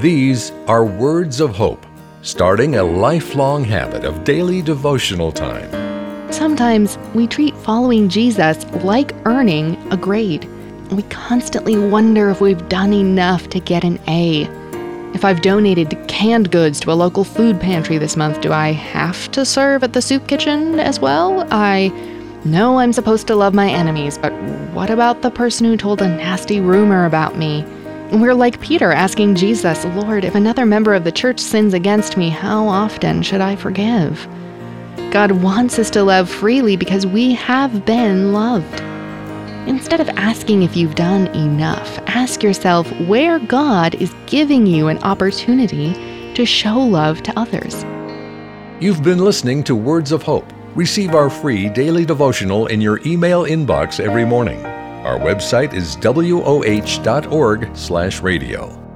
These are words of hope, starting a lifelong habit of daily devotional time. Sometimes we treat following Jesus like earning a grade. We constantly wonder if we've done enough to get an A. If I've donated canned goods to a local food pantry this month, do I have to serve at the soup kitchen as well? I know I'm supposed to love my enemies, but what about the person who told a nasty rumor about me? We're like Peter asking Jesus, Lord, if another member of the church sins against me, how often should I forgive? God wants us to love freely because we have been loved. Instead of asking if you've done enough, ask yourself where God is giving you an opportunity to show love to others. You've been listening to Words of Hope. Receive our free daily devotional in your email inbox every morning. Our website is woh.org/radio.